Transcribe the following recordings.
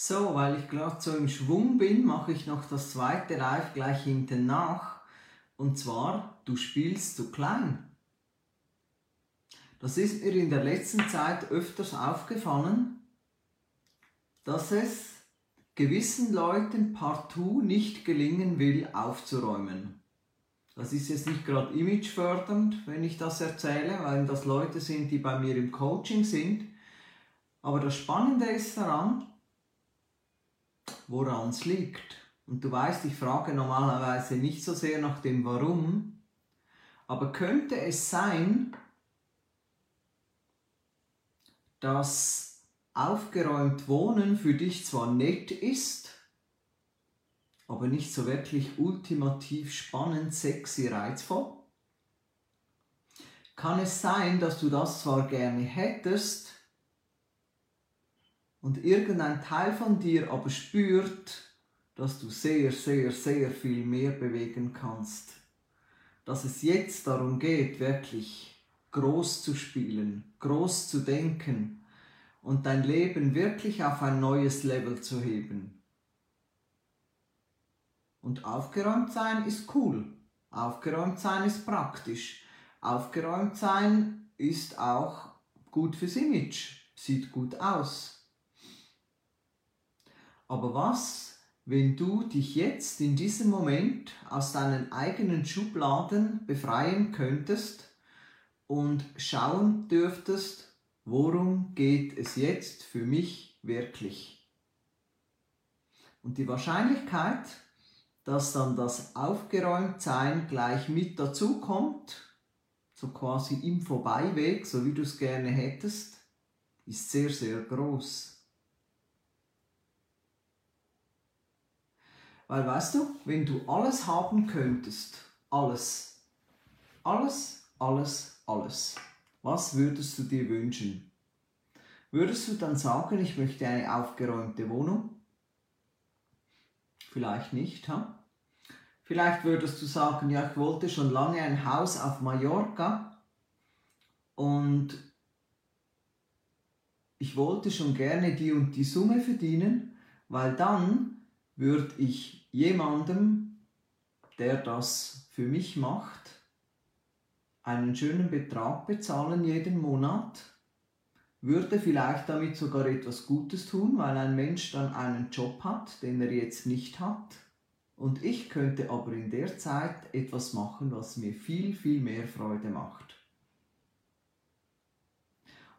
So, weil ich gerade so im Schwung bin, mache ich noch das zweite Live gleich hinten nach. Und zwar, du spielst zu klein. Das ist mir in der letzten Zeit öfters aufgefallen, dass es gewissen Leuten partout nicht gelingen will, aufzuräumen. Das ist jetzt nicht gerade imagefördernd, wenn ich das erzähle, weil das Leute sind, die bei mir im Coaching sind. Aber das Spannende ist daran, woran es liegt. Und du weißt, ich frage normalerweise nicht so sehr nach dem Warum, aber könnte es sein, dass aufgeräumt Wohnen für dich zwar nett ist, aber nicht so wirklich ultimativ spannend, sexy, reizvoll? Kann es sein, dass du das zwar gerne hättest und irgendein Teil von dir aber spürt, dass du sehr, sehr, sehr viel mehr bewegen kannst? Dass es jetzt darum geht, wirklich groß zu spielen, groß zu denken und dein Leben wirklich auf ein neues Level zu heben. Und aufgeräumt sein ist cool. Aufgeräumt sein ist praktisch. Aufgeräumt sein ist auch gut fürs Image. Sieht gut aus. Aber was, wenn du dich jetzt in diesem Moment aus deinen eigenen Schubladen befreien könntest und schauen dürftest, worum geht es jetzt für mich wirklich. Und die Wahrscheinlichkeit, dass dann das Aufgeräumtsein gleich mit dazu kommt, so quasi im Vorbeiweg, so wie du es gerne hättest, ist sehr, sehr groß. Weil weißt du, wenn du alles haben könntest, alles, alles, alles, alles. Was würdest du dir wünschen? Würdest du dann sagen, ich möchte eine aufgeräumte Wohnung? Vielleicht nicht, ha? Vielleicht würdest du sagen, ja, ich wollte schon lange ein Haus auf Mallorca und ich wollte schon gerne die und die Summe verdienen, weil dann würde ich jemandem, der das für mich macht, einen schönen Betrag bezahlen jeden Monat, würde vielleicht damit sogar etwas Gutes tun, weil ein Mensch dann einen Job hat, den er jetzt nicht hat. Und ich könnte aber in der Zeit etwas machen, was mir viel, viel mehr Freude macht.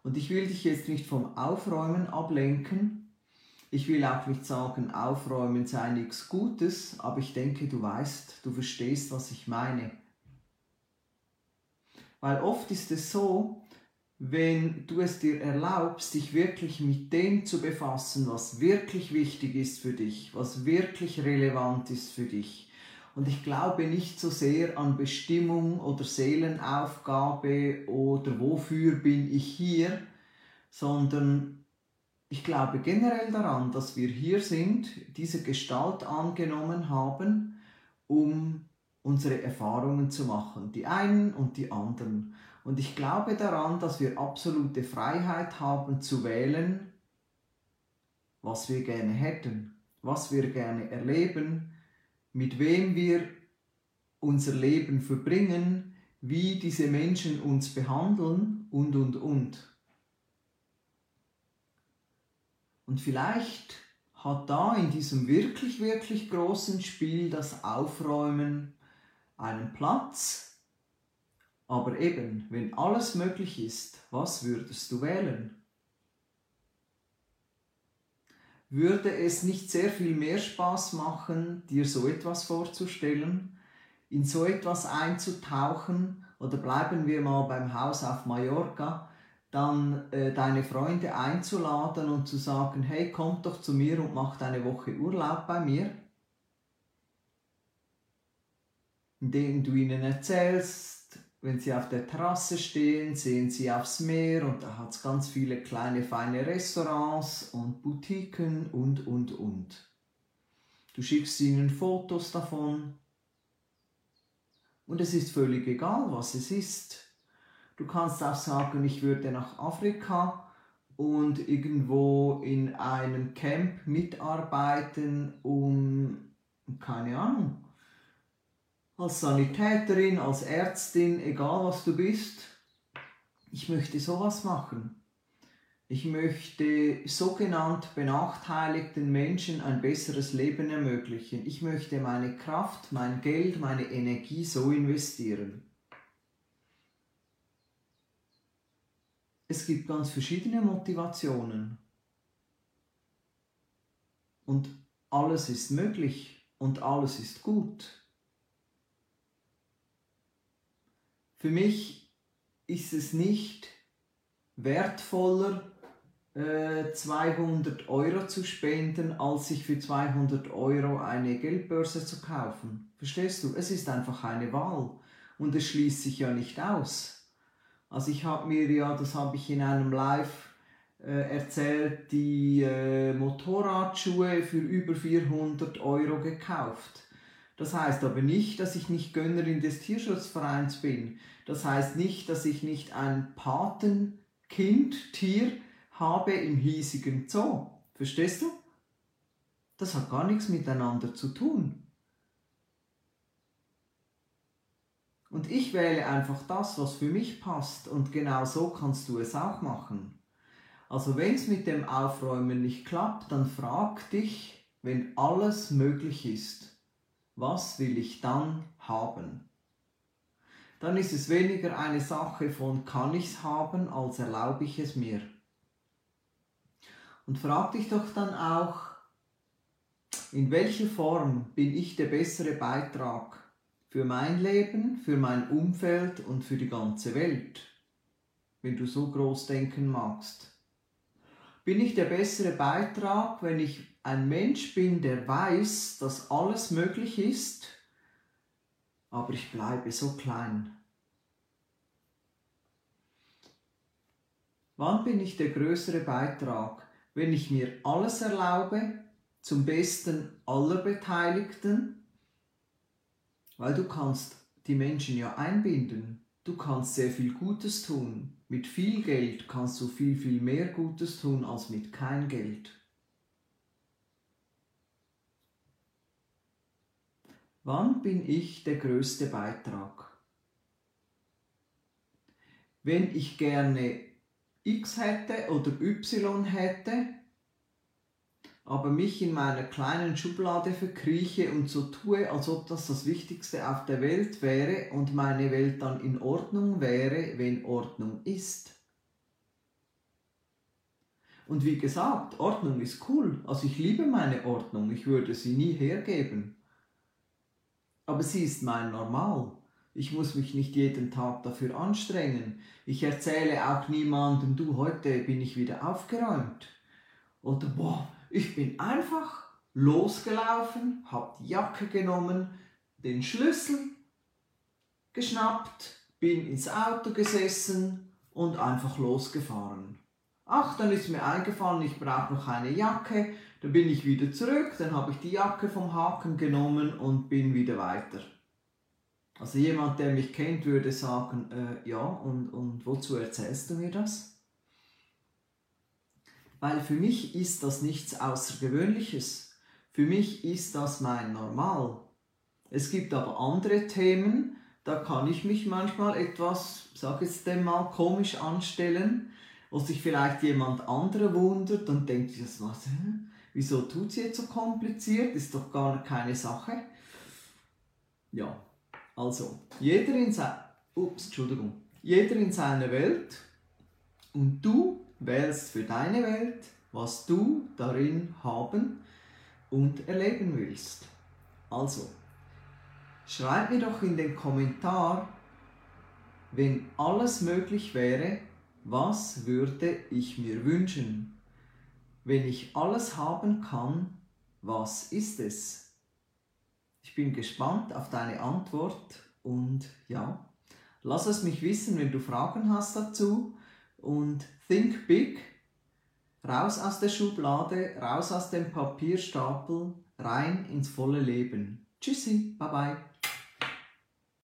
Und ich will dich jetzt nicht vom Aufräumen ablenken. Ich will auch nicht sagen, Aufräumen sei nichts Gutes, aber ich denke, du weißt, du verstehst, was ich meine. Weil oft ist es so, wenn du es dir erlaubst, dich wirklich mit dem zu befassen, was wirklich wichtig ist für dich, was wirklich relevant ist für dich. Und ich glaube nicht so sehr an Bestimmung oder Seelenaufgabe oder wofür bin ich hier, sondern ich glaube generell daran, dass wir hier sind, diese Gestalt angenommen haben, um unsere Erfahrungen zu machen, die einen und die anderen. Und ich glaube daran, dass wir absolute Freiheit haben zu wählen, was wir gerne hätten, was wir gerne erleben, mit wem wir unser Leben verbringen, wie diese Menschen uns behandeln und, und, und. Und vielleicht hat da in diesem wirklich, wirklich großen Spiel das Aufräumen einen Platz. Aber eben, wenn alles möglich ist, was würdest du wählen? Würde es nicht sehr viel mehr Spaß machen, dir so etwas vorzustellen, in so etwas einzutauchen oder bleiben wir mal beim Haus auf Mallorca, dann äh, deine Freunde einzuladen und zu sagen, hey, kommt doch zu mir und macht eine Woche Urlaub bei mir? indem du ihnen erzählst, wenn sie auf der Terrasse stehen, sehen sie aufs Meer und da hat es ganz viele kleine feine Restaurants und Boutiquen und, und, und. Du schickst ihnen Fotos davon und es ist völlig egal, was es ist. Du kannst auch sagen, ich würde nach Afrika und irgendwo in einem Camp mitarbeiten, um, keine Ahnung, als Sanitäterin, als Ärztin, egal was du bist. Ich möchte sowas machen. Ich möchte sogenannt benachteiligten Menschen ein besseres Leben ermöglichen. Ich möchte meine Kraft, mein Geld, meine Energie so investieren. Es gibt ganz verschiedene Motivationen. Und alles ist möglich und alles ist gut. Für mich ist es nicht wertvoller, 200 äh, Euro zu spenden, als sich für 200 Euro eine Geldbörse zu kaufen. Verstehst du? Es ist einfach eine Wahl und es schließt sich ja nicht aus. Also ich habe mir ja, das habe ich in einem Live äh, erzählt, die äh, Motorradschuhe für über 400 Euro gekauft. Das heißt aber nicht, dass ich nicht Gönnerin des Tierschutzvereins bin. Das heißt nicht, dass ich nicht ein Patenkind, Tier habe im hiesigen Zoo. Verstehst du? Das hat gar nichts miteinander zu tun. Und ich wähle einfach das, was für mich passt und genau so kannst du es auch machen. Also wenn es mit dem Aufräumen nicht klappt, dann frag dich, wenn alles möglich ist, was will ich dann haben? Dann ist es weniger eine Sache von kann ich es haben, als erlaube ich es mir. Und frag dich doch dann auch, in welcher Form bin ich der bessere Beitrag für mein Leben, für mein Umfeld und für die ganze Welt, wenn du so groß denken magst. Bin ich der bessere Beitrag, wenn ich ein Mensch bin, der weiß, dass alles möglich ist, aber ich bleibe so klein? Wann bin ich der größere Beitrag, wenn ich mir alles erlaube, zum Besten aller Beteiligten weil du kannst die Menschen ja einbinden. Du kannst sehr viel Gutes tun. Mit viel Geld kannst du viel, viel mehr Gutes tun als mit kein Geld. Wann bin ich der größte Beitrag? Wenn ich gerne X hätte oder Y hätte, aber mich in meiner kleinen Schublade verkrieche und so tue, als ob das das Wichtigste auf der Welt wäre und meine Welt dann in Ordnung wäre, wenn Ordnung ist. Und wie gesagt, Ordnung ist cool. Also ich liebe meine Ordnung, ich würde sie nie hergeben. Aber sie ist mein Normal. Ich muss mich nicht jeden Tag dafür anstrengen. Ich erzähle auch niemandem, du, heute bin ich wieder aufgeräumt. Oder boah, ich bin einfach losgelaufen, habe die Jacke genommen, den Schlüssel geschnappt, bin ins Auto gesessen und einfach losgefahren. Ach, dann ist mir eingefallen, ich brauche noch eine Jacke. Dann bin ich wieder zurück, dann habe ich die Jacke vom Haken genommen und bin wieder weiter. Also jemand, der mich kennt, würde sagen, äh, ja, und, und wozu erzählst du mir das? Weil für mich ist das nichts Außergewöhnliches. Für mich ist das mein Normal. Es gibt aber andere Themen, da kann ich mich manchmal etwas, sag jetzt mal, komisch anstellen, wo sich vielleicht jemand anderer wundert und denkt, das was, wieso tut sie jetzt so kompliziert, ist doch gar keine Sache. Ja, also, jeder in, Ups, Entschuldigung. jeder in seiner Welt und du wählst für deine Welt, was du darin haben und erleben willst. Also, schreib mir doch in den Kommentar, wenn alles möglich wäre, was würde ich mir wünschen? Wenn ich alles haben kann, was ist es? Ich bin gespannt auf deine Antwort und ja, lass es mich wissen, wenn du Fragen hast dazu und think big, raus aus der Schublade, raus aus dem Papierstapel, rein ins volle Leben. Tschüssi, bye bye.